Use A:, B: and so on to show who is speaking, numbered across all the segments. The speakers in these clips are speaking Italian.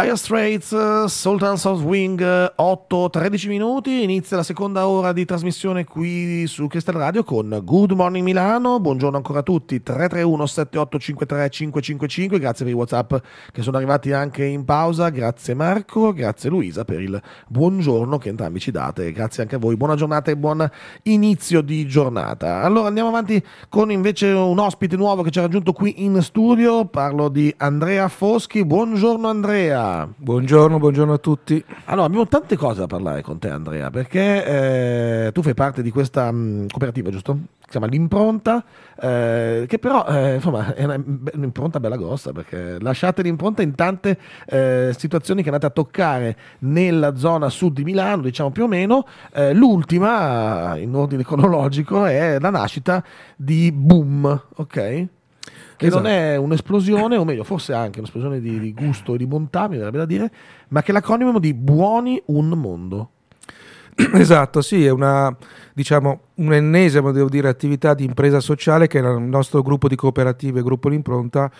A: Dire Straits, Sultans of Wing, 8-13 minuti, inizia la seconda ora di trasmissione qui su Crystal Radio con Good Morning Milano, buongiorno ancora a tutti, 331 7853 555, grazie per i Whatsapp che sono arrivati anche in pausa, grazie Marco, grazie Luisa per il buongiorno che entrambi ci date, grazie anche a voi, buona giornata e buon inizio di giornata. Allora andiamo avanti con invece un ospite nuovo che ci ha raggiunto qui in studio, parlo di Andrea Foschi, buongiorno Andrea.
B: Buongiorno, buongiorno a tutti.
A: Allora, abbiamo tante cose da parlare con te, Andrea, perché eh, tu fai parte di questa mh, mm, cooperativa, giusto? Si chiama L'Impronta, eh, che però eh, insomma, è una, un'impronta bella grossa, perché lasciate l'impronta in tante eh, situazioni che andate a toccare nella zona sud di Milano, diciamo più o meno. Eh, l'ultima, in ordine cronologico, è la nascita di Boom, ok? Che esatto. non è un'esplosione, o meglio, forse anche un'esplosione di, di gusto e di bontà, mi verrebbe da dire, ma che è l'acronimo di Buoni un Mondo.
B: Esatto, sì, è una, diciamo, un'ennesima, devo dire, attività di impresa sociale che il nostro gruppo di cooperative, Gruppo L'Impronta,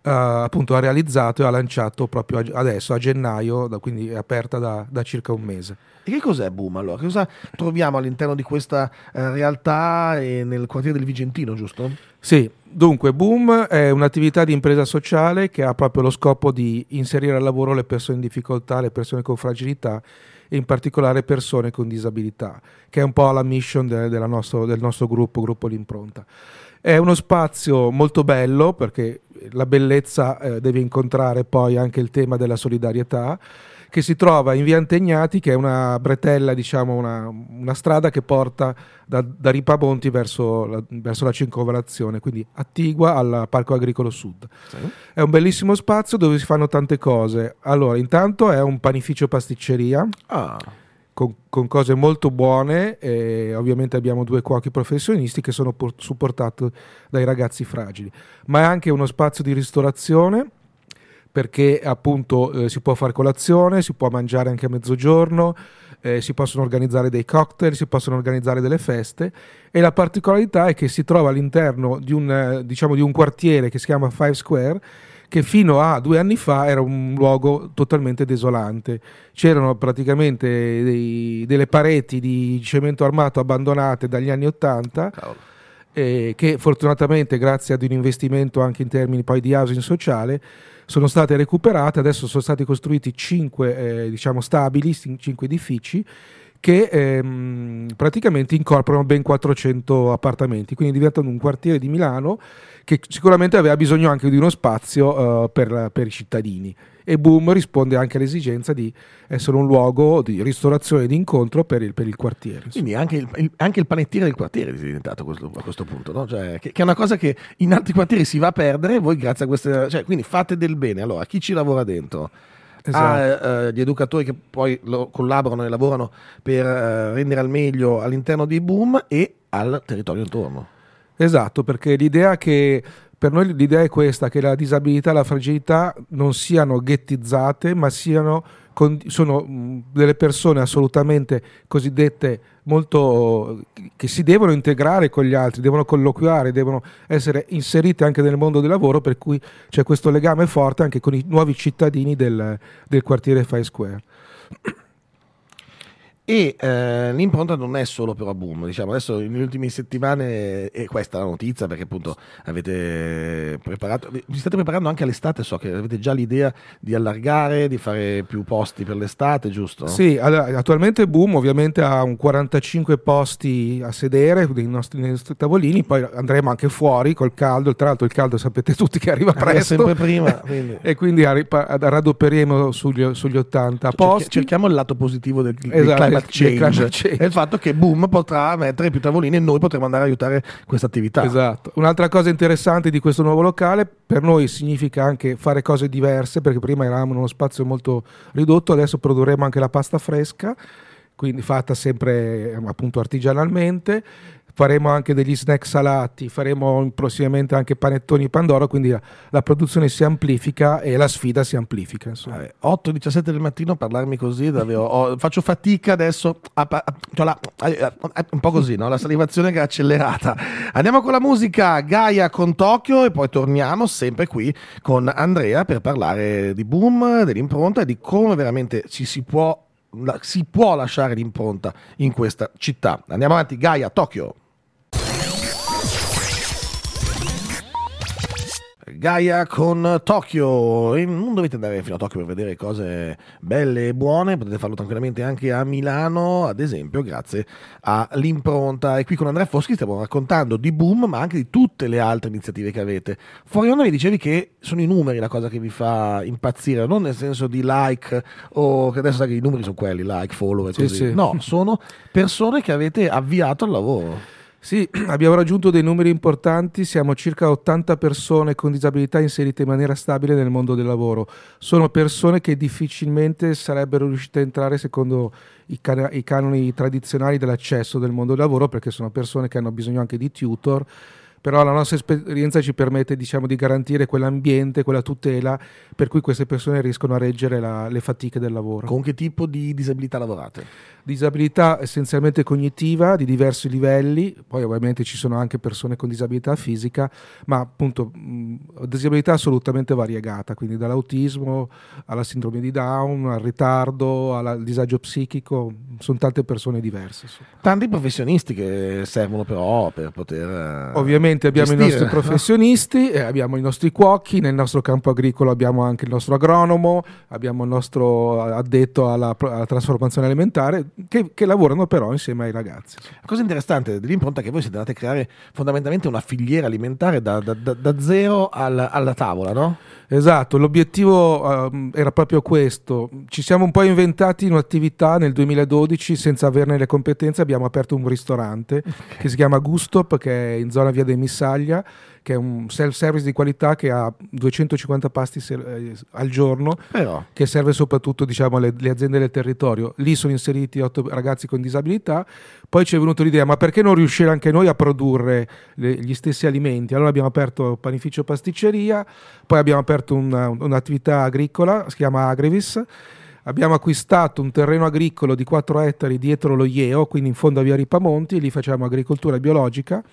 B: Uh, appunto ha realizzato e ha lanciato proprio adesso a gennaio, quindi è aperta da, da, circa un mese.
A: E che cos'è Boom allora? Che cosa troviamo all'interno di questa uh, realtà e nel quartiere del Vigentino, giusto?
B: Sì, dunque Boom è un'attività di impresa sociale che ha proprio lo scopo di inserire al lavoro le persone in difficoltà, le persone con fragilità e in particolare persone con disabilità, che è un po' la mission de, nostro, del nostro gruppo, Gruppo L'Impronta. È uno spazio molto bello perché la bellezza eh, deve incontrare poi anche il tema della solidarietà che si trova in via Antegnati, che è una bretella, diciamo una, una strada che porta da, da Ripamonti verso la, verso la circonvalazione, quindi attigua al Parco Agricolo Sud. Sì. È un bellissimo spazio dove si fanno tante cose. Allora, intanto è un panificio pasticceria. Ah. Con, con, cose molto buone e ovviamente abbiamo due cuochi professionisti che sono por- supportati dai ragazzi fragili, ma è anche uno spazio di ristorazione perché appunto eh, si può fare colazione, si può mangiare anche a mezzogiorno, eh, si possono organizzare dei cocktail, si possono organizzare delle feste e la particolarità è che si trova all'interno di un, eh, diciamo, di un quartiere che si chiama Five Square che fino a due anni fa era un luogo totalmente desolante. C'erano praticamente dei, delle pareti di cemento armato abbandonate dagli anni Ottanta. Eh, che fortunatamente grazie ad un investimento anche in termini poi di housing sociale sono state recuperate, adesso sono stati costruiti cinque eh, diciamo, stabili, cinque edifici che ehm, praticamente incorporano ben 400 appartamenti, quindi diventano un quartiere di Milano che sicuramente aveva bisogno anche di uno spazio uh, per, per, i cittadini. E Boom risponde anche all'esigenza di essere un luogo di ristorazione e di incontro per il, per il quartiere.
A: Quindi anche il, il, anche il, panettiere del quartiere è diventato questo, a questo punto, no? cioè, che, che, è una cosa che in altri quartieri si va a perdere, voi grazie a queste... Cioè, quindi fate del bene. Allora, chi ci lavora dentro? Esatto. a eh, gli educatori che poi collaborano e lavorano per eh, rendere al meglio all'interno di Boom e al territorio intorno.
B: Esatto, perché l'idea che per noi l'idea è questa, che la disabilità e la fragilità non siano ghettizzate, ma siano sono delle persone assolutamente cosiddette molto che si devono integrare con gli altri, devono colloquiare, devono essere inserite anche nel mondo del lavoro, per cui c'è questo legame forte anche con i nuovi cittadini del, del quartiere Five Square.
A: E eh, l'impronta non è solo però boom, diciamo adesso nelle ultime settimane è questa la notizia perché appunto avete preparato, vi state preparando anche all'estate, so che avete già l'idea di allargare, di fare più posti per l'estate, giusto?
B: Sì, allora, attualmente Boom ovviamente ha un 45 posti a sedere nei nostri, nei nostri, tavolini, poi andremo anche fuori col caldo, tra l'altro il caldo sapete tutti che arriva presto.
A: sempre prima. Quindi.
B: e quindi raddopieremo sugli, sugli 80 posti.
A: Cerchiamo il lato positivo del, esatto. del climate change, e il fatto che Boom potrà mettere più tavolini e noi potremo andare a aiutare questa attività.
B: Esatto. Un'altra cosa interessante di questo nuovo locale per noi significa anche fare cose diverse perché prima eravamo in uno spazio molto ridotto, adesso produrremo anche la pasta fresca, quindi fatta sempre appunto artigianalmente faremo anche degli snack salati, faremo prossimamente anche panettoni Pandoro, quindi la, la produzione si amplifica e la sfida si amplifica. Insomma.
A: Eh, 8-17 del mattino parlarmi così davvero, oh, faccio fatica adesso, a, a, cioè la, a, un po' così, no? la salivazione che è accelerata. Andiamo con la musica Gaia con Tokyo e poi torniamo sempre qui con Andrea per parlare di boom, dell'impronta e di come veramente ci si può, si può lasciare l'impronta in questa città. Andiamo avanti, Gaia, Tokyo. Gaia con Tokyo. E non dovete andare fino a Tokyo per vedere cose belle e buone, potete farlo tranquillamente anche a Milano, ad esempio, grazie all'impronta. E qui con Andrea Foschi stiamo raccontando di Boom, ma anche di tutte le altre iniziative che avete. Fuori onda mi dicevi che sono i numeri la cosa che vi fa impazzire, non nel senso di like o che adesso sai che i numeri sono quelli, like, follow e così. Sì, sì. No, sono persone che avete avviato al lavoro.
B: Sì, abbiamo raggiunto dei numeri importanti, siamo circa 80 persone con disabilità inserite in maniera stabile nel mondo del lavoro. Sono persone che difficilmente sarebbero riuscite a entrare secondo i, can- i canoni tradizionali dell'accesso del mondo del lavoro perché sono persone che hanno bisogno anche di tutor però la nostra esperienza ci permette diciamo, di garantire quell'ambiente, quella tutela per cui queste persone riescono a reggere la, le fatiche del lavoro.
A: Con che tipo di disabilità lavorate?
B: Disabilità essenzialmente cognitiva di diversi livelli, poi ovviamente ci sono anche persone con disabilità fisica, ma appunto mh, disabilità assolutamente variegata, quindi dall'autismo alla sindrome di Down, al ritardo, al disagio psichico, sono tante persone diverse.
A: Tanti professionisti che servono però per poter...
B: Ovviamente Ovviamente abbiamo gestire, i nostri professionisti, no? abbiamo i nostri cuochi, nel nostro campo agricolo abbiamo anche il nostro agronomo, abbiamo il nostro addetto alla, alla trasformazione alimentare, che, che, lavorano però insieme ai ragazzi.
A: La cosa interessante dell'impronta è che voi siete andati a creare fondamentalmente una filiera alimentare da, da, da, da zero al, alla tavola, no?
B: Esatto, l'obiettivo uh, era proprio questo. Ci siamo un po' inventati un'attività nel 2012 senza averne le competenze, abbiamo aperto un ristorante che si chiama Gustop, che è in zona via dei Missaglia, che è un self-service di qualità che ha 250 pasti eh, al giorno, Però. che serve soprattutto diciamo, alle, alle, aziende del territorio. Lì sono inseriti otto ragazzi con disabilità. Poi ci è venuta l'idea, ma perché non riuscire anche noi a produrre le, gli stessi alimenti? Allora abbiamo aperto panificio pasticceria, poi abbiamo aperto una, un'attività agricola, si chiama Agrivis, abbiamo acquistato un terreno agricolo di 4 ettari dietro lo IEO, quindi in fondo a Via Ripamonti, lì facciamo agricoltura biologica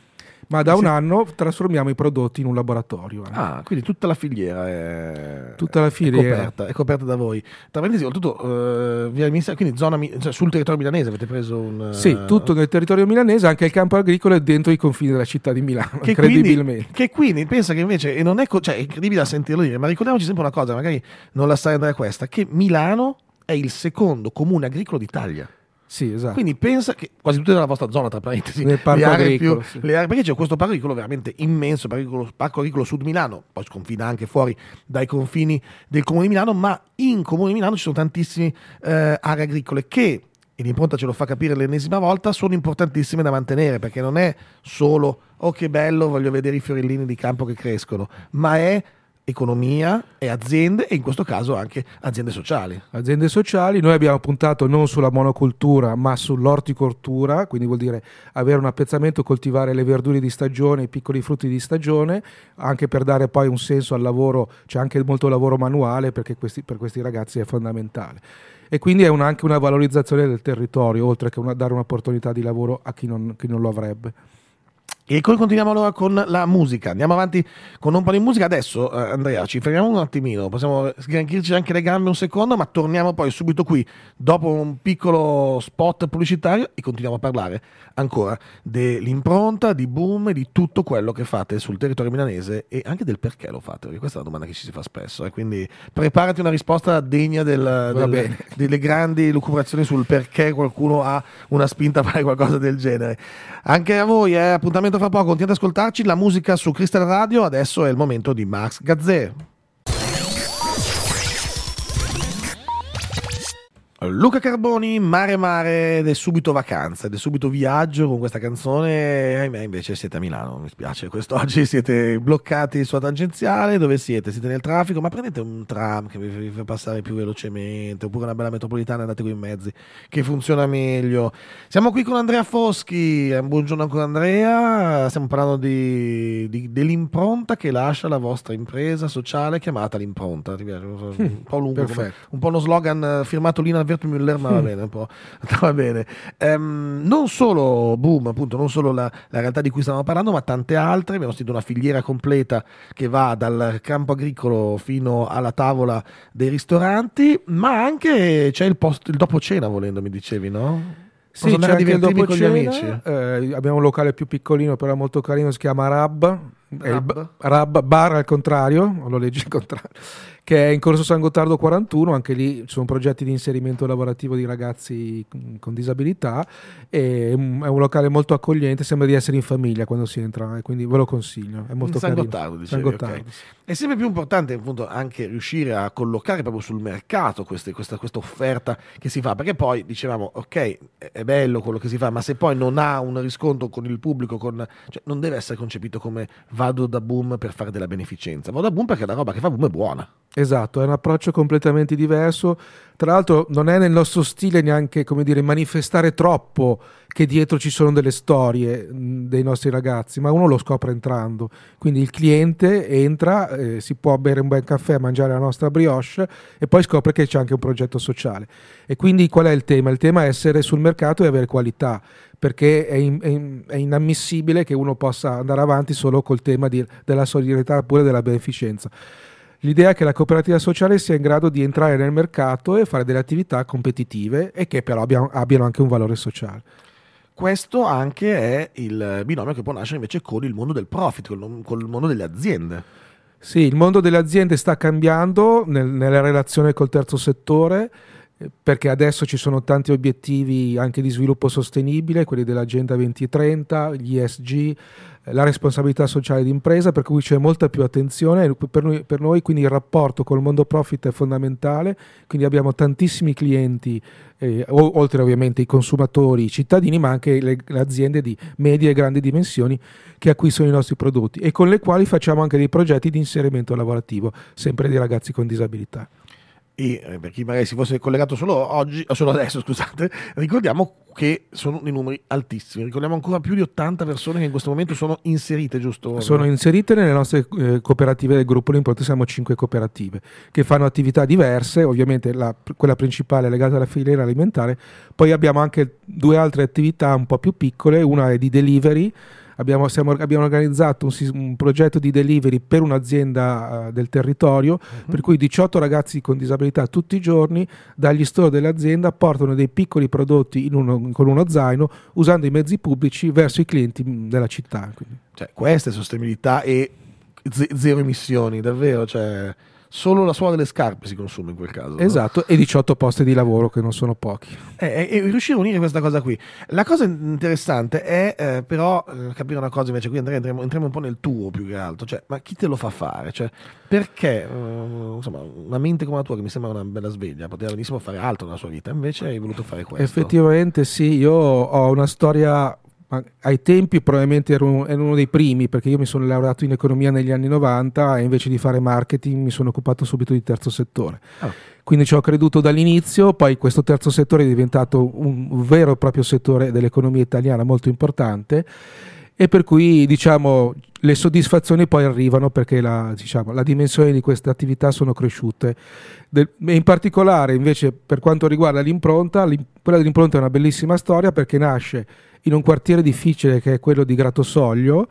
B: ma da un anno trasformiamo i prodotti in un laboratorio.
A: Eh. Ah, quindi tutta la filiera è,
B: tutta la filiera.
A: È, coperta, è coperta da voi. Tra parentesi, oltretutto, uh, via Ministra, quindi zona, cioè, sul territorio milanese avete preso un...
B: Sì, tutto nel territorio milanese, anche il campo agricolo è dentro i confini della città di Milano, che incredibilmente.
A: Quindi, che quindi pensa che invece, e non è, co- cioè, è incredibile da sentirlo dire, ma ricordiamoci sempre una cosa, magari non la sai andare a questa, che Milano è il secondo comune agricolo d'Italia.
B: Sì, esatto.
A: Quindi pensa che quasi tutte nella vostra zona, tra parentesi,
B: parco agricolo, più,
A: sì. aree, perché c'è questo parco agricolo veramente immenso, parco, parco agricolo Sud Milano, poi sconfina anche fuori dai confini del comune di Milano, ma in comune di Milano ci sono tantissime eh, aree agricole che e l'impronta ce lo fa capire l'ennesima volta, sono importantissime da mantenere perché non è solo oh che bello, voglio vedere i fiorellini di campo che crescono, ma è economia e aziende e in questo caso anche aziende sociali.
B: Aziende sociali, noi abbiamo puntato non sulla monocultura ma sull'orticoltura, quindi vuol dire avere un appezzamento, coltivare le verdure di stagione, i piccoli frutti di stagione, anche per dare poi un senso al lavoro, c'è anche molto lavoro manuale perché questi, per questi ragazzi è fondamentale. E quindi è un, anche una valorizzazione del territorio, oltre che una, dare un'opportunità di lavoro a chi non, chi non lo avrebbe.
A: E poi continuiamo allora con la musica. Andiamo avanti con un po' di musica. Adesso, eh, Andrea, ci fermiamo un attimino. Possiamo sgranchirci anche le gambe un secondo, ma torniamo poi subito qui, dopo un piccolo spot pubblicitario, e continuiamo a parlare ancora dell'impronta, di boom e di tutto quello che fate sul territorio milanese e anche del perché lo fate. Perché questa è una domanda che ci si fa spesso. Eh? Quindi preparati una risposta degna del, del, delle grandi lucubrazioni sul perché qualcuno ha una spinta a fare qualcosa del genere. Anche a voi, eh, appuntamento tornato fra poco, continuate ad ascoltarci, la musica su Crystal Radio, adesso è il momento di Max Gazzè. Luca Carboni, Mare Mare ed è subito vacanza ed è subito viaggio con questa canzone. Ahimè, invece siete a Milano, mi spiace. Quest'oggi siete bloccati sulla tangenziale. Dove siete? Siete nel traffico, ma prendete un tram che vi fa passare più velocemente, oppure una bella metropolitana andate con i mezzi che funziona meglio. Siamo qui con Andrea Foschi. Buongiorno ancora Andrea. Stiamo parlando di, di, dell'impronta che lascia la vostra impresa sociale chiamata l'impronta. Un po' lungo, un po' uno slogan firmato lì nel Alberto Müller, ma va bene, un po'. va bene. Ehm, non solo Boom, appunto, non solo la, la, realtà di cui stavamo parlando, ma tante altre. Abbiamo sentito una filiera completa che va dal campo agricolo fino alla tavola dei ristoranti, ma anche c'è il, post, il dopo cena, volendo, mi dicevi, no?
B: Sì, c'è anche il dopo cena. Eh, abbiamo un locale più piccolino, però molto carino, si chiama Rab. Rab, Rab bar al contrario, lo leggi al contrario che è in corso San Gottardo 41, anche lì ci sono progetti di inserimento lavorativo di ragazzi con disabilità, è un, è un locale molto accogliente, sembra di essere in famiglia quando si entra, quindi ve lo consiglio, è molto
A: San
B: carino.
A: Gottardo, dicevi, San Gottardo. Okay. È sempre più importante appunto anche riuscire a collocare proprio sul mercato queste, questa, questa offerta che si fa, perché poi dicevamo ok, è bello quello che si fa, ma se poi non ha un riscontro con il pubblico, con, cioè, non deve essere concepito come vado da boom per fare della beneficenza, vado da boom perché la roba che fa boom è buona.
B: Esatto, è un approccio completamente diverso. Tra l'altro non è nel nostro stile neanche, come dire, manifestare troppo che dietro ci sono delle storie dei nostri ragazzi, ma uno lo scopre entrando. Quindi il cliente entra, eh, si può bere un bel caffè, mangiare la nostra brioche e poi scopre che c'è anche un progetto sociale. E quindi qual è il tema? Il tema è essere sul mercato e avere qualità, perché è, in, è, in, è inammissibile che uno possa andare avanti solo col tema di, della solidarietà oppure della beneficenza. L'idea è che la cooperativa sociale sia in grado di entrare nel mercato e fare delle attività competitive e che però abbiano anche un valore sociale.
A: Questo anche è il binomio che può nascere invece con il mondo del profit, con il mondo delle aziende.
B: Sì, il mondo delle aziende sta cambiando nel, nella relazione col terzo settore perché adesso ci sono tanti obiettivi anche di sviluppo sostenibile, quelli dell'Agenda 2030, gli ESG, la responsabilità sociale d'impresa, per cui c'è molta più attenzione. Per noi, per noi, quindi il rapporto col mondo profit è fondamentale, quindi abbiamo tantissimi clienti, eh, oltre ovviamente ai consumatori, i cittadini, ma anche le, le aziende di medie e grandi dimensioni che acquistano i nostri prodotti e con le quali facciamo anche dei progetti di inserimento lavorativo, sempre di ragazzi con disabilità
A: e eh, per chi magari si fosse collegato solo oggi, solo adesso, scusate, ricordiamo che sono dei numeri altissimi. Ricordiamo ancora più di 80 persone che in questo momento sono inserite, giusto?
B: Sono inserite nelle nostre eh, cooperative del gruppo L'Importo, siamo 5 cooperative che fanno attività diverse, ovviamente la, quella principale è legata alla filiera alimentare, poi abbiamo anche due altre attività un po' più piccole, una è di delivery abbiamo, siamo, abbiamo organizzato un, un, progetto di delivery per un'azienda uh, del territorio, uh-huh. per cui 18 ragazzi con disabilità tutti i giorni dagli store dell'azienda portano dei piccoli prodotti uno, con uno zaino usando i mezzi pubblici verso i clienti mm, della città. Quindi.
A: Cioè, questa è sostenibilità e z- zero emissioni, davvero. Cioè solo la suola delle scarpe si consuma in quel caso.
B: Esatto,
A: no?
B: e 18 posti di lavoro che non sono pochi.
A: Eh, e, e riuscire a unire questa cosa qui. La cosa interessante è eh, però eh, capire una cosa invece, qui entriamo, entriamo, un po' nel tuo più che altro, cioè, ma chi te lo fa fare? Cioè, perché uh, insomma, una mente come la tua che mi sembra una bella sveglia, poteva benissimo fare altro nella sua vita, invece hai voluto fare questo.
B: Effettivamente sì, io ho una storia ai tempi probabilmente ero, ero, uno dei primi perché io mi sono laureato in economia negli anni 90 e invece di fare marketing mi sono occupato subito di terzo settore. Oh. Quindi ci ho creduto dall'inizio, poi questo terzo settore è diventato un vero e proprio settore dell'economia italiana molto importante e per cui diciamo le soddisfazioni poi arrivano perché la, diciamo, la dimensione di queste attività sono cresciute. In particolare invece per quanto riguarda l'impronta, quella dell'impronta è una bellissima storia perché nasce in un quartiere difficile che è quello di Gratosoglio,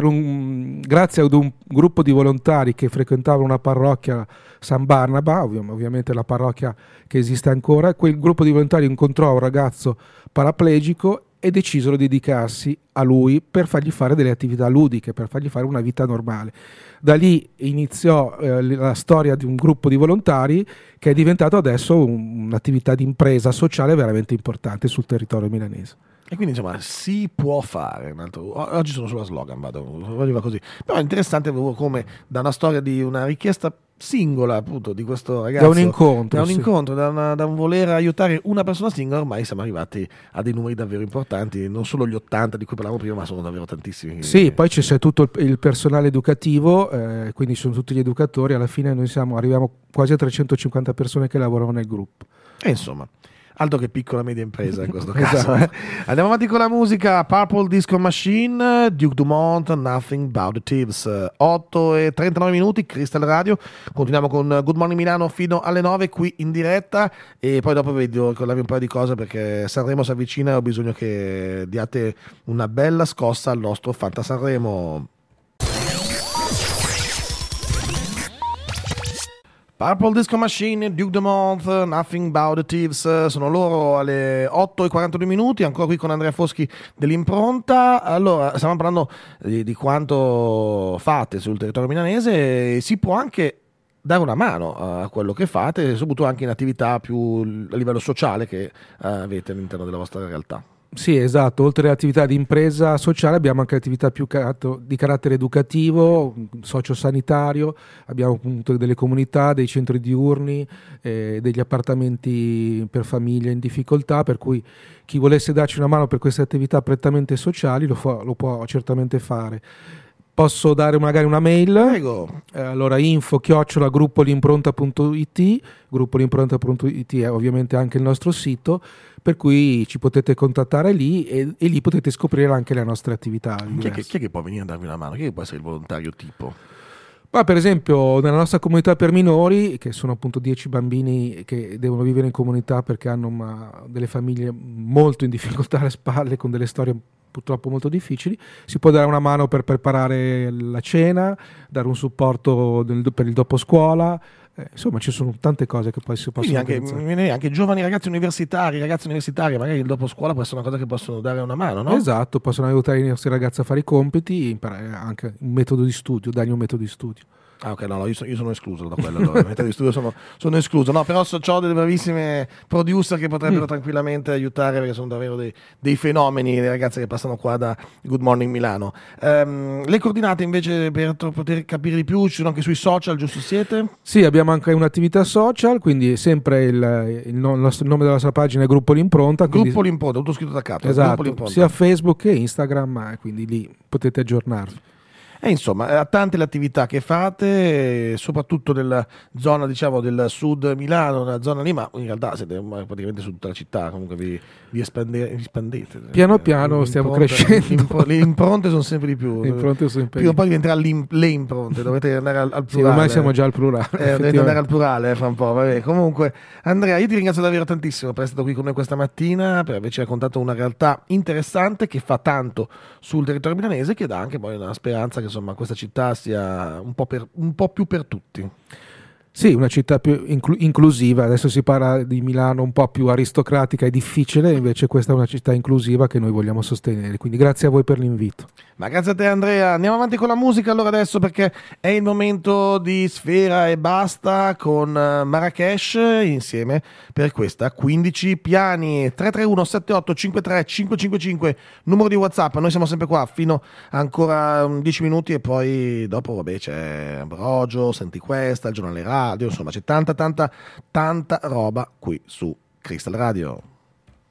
B: un, grazie ad un gruppo di volontari che frequentavano una parrocchia San Barnaba, ovvi- ovviamente la parrocchia che esiste ancora, quel gruppo di volontari incontrò un ragazzo paraplegico e decisero di dedicarsi a lui per fargli fare delle attività ludiche, per fargli fare una vita normale. Da lì iniziò eh, la storia di un gruppo di volontari che è diventato adesso un, un'attività di impresa sociale veramente importante sul territorio milanese.
A: E quindi insomma si può fare. Oggi sono solo a slogan, vado, arriva così. Però è interessante come da una storia di una richiesta singola appunto di questo ragazzo
B: da un incontro
A: da un,
B: sì.
A: incontro, da, una- da un voler aiutare una persona singola ormai siamo arrivati a dei numeri davvero importanti non solo gli 80 di cui parlavamo prima ma sono davvero tantissimi
B: Sì, poi c'è, c'è tutto il, il personale educativo, eh, quindi sono tutti gli educatori, alla fine noi siamo, arriviamo quasi a 350 persone che lavorano nel gruppo.
A: E insomma, altro che piccola media impresa in questo
B: Esatto.
A: caso. eh. Andiamo avanti con la musica. Purple Disco Machine, Duke Dumont, Nothing About the Thieves. 8 e 39 minuti, Crystal Radio. Continuiamo con Good Morning Milano fino alle 9 qui in diretta e poi dopo vi devo ricordarvi un paio di cose perché Sanremo si avvicina e ho bisogno che diate una bella scossa al nostro Fanta Sanremo. Purple Disco Machine, Duke Dumont, Nothing About the Thieves, sono loro alle 8 e 42 minuti, ancora qui con Andrea Foschi dell'impronta. Allora, stiamo parlando di, di quanto fate sul territorio milanese, si può anche dare una mano a quello che fate, soprattutto anche in attività più a livello sociale che eh, avete all'interno della vostra realtà.
B: Sì, esatto, oltre alle attività di impresa sociale abbiamo anche attività più caratto- di carattere educativo, sociosanitario, abbiamo appunto delle comunità, dei centri diurni, eh, degli appartamenti per famiglie in difficoltà, per cui chi volesse darci una mano per queste attività prettamente sociali lo, fa- lo può certamente fare. Posso dare magari una mail?
A: Prego.
B: Eh, allora info chiocciola gruppolimpronta.it gruppolimpronta.it è ovviamente anche il nostro sito per cui ci potete contattare lì e, e lì potete scoprire anche le nostre attività
A: Chi è, che, chi è che può venire a darvi una mano? Chi è che può essere il volontario tipo?
B: Ma per esempio nella nostra comunità per minori, che sono appunto 10 bambini che devono vivere in comunità perché hanno una- delle famiglie molto in difficoltà alle spalle, con delle storie purtroppo molto difficili, si può dare una mano per preparare la cena, dare un supporto del- per il dopo scuola, eh, insomma ci sono tante cose che poi si possono
A: anche, viene anche giovani ragazzi universitari, ragazzi universitari, magari il dopo scuola può essere una cosa che possono dare una mano, no?
B: Esatto, possono aiutare i nostri ragazzi a fare i compiti imparare anche un metodo di studio, dargli un metodo di studio.
A: Ah, ok, no, no, io, sono, io sono escluso da quello. Allora. Metà di studio sono, sono escluso. No, però so, ho delle bravissime producer che potrebbero
B: Mm.
A: tranquillamente aiutare perché sono davvero dei, dei fenomeni, le ragazze che passano qua da Good Morning Milano. Ehm, le coordinate invece per poter capire di più ci sono anche sui social, giusto siete?
B: Sì, abbiamo anche un'attività social, quindi sempre il, il no- il nome della nostra pagina è Gruppo L'Impronta. quindi-
A: Gruppo L'Impronta, tutto scritto da capo.
B: Esatto, sia Facebook che Instagram, eh, quindi lì potete aggiornarvi.
A: E insomma, eh, tante le attività che fate, eh, soprattutto nella zona diciamo del sud Milano, nella zona lì, ma in realtà siete praticamente su tutta la città, comunque vi, vi espande- vi espandete.
B: Piano
A: Eh,
B: piano stiamo
A: l'impronta-
B: crescendo.
A: Le impronte sono sempre di più.
B: Le impronte sono
A: Prima o poi diventerà le impronte, dovete andare al, al
B: Sì,
A: plurale.
B: ormai siamo già al plurale.
A: Eh, dovete andare al plurale eh, fra un po'. Vabbè. Comunque, Andrea, io ti ringrazio davvero tantissimo per essere stato qui con noi questa mattina, per averci raccontato una realtà interessante che fa tanto sul territorio milanese, che dà anche poi una speranza che insomma questa città sia un po', per- un po' più per tutti.
B: Sì, una città più inclu- inclusiva, adesso si parla di Milano un po' più aristocratica e difficile, invece questa è una città inclusiva che noi vogliamo sostenere, quindi grazie a voi per l'invito.
A: Ma grazie a te Andrea, andiamo avanti con la musica allora adesso perché è il momento di Sfera e Basta con eh, Marrakesh insieme per questa 15 piani. 331 78 53 555 numero di Whatsapp, noi siamo sempre qua fino a ancora mm, 10 minuti e poi dopo vabbè c'è Ambrogio, Senti questa, il giornale radio, insomma c'è tanta tanta tanta roba qui su Crystal Radio.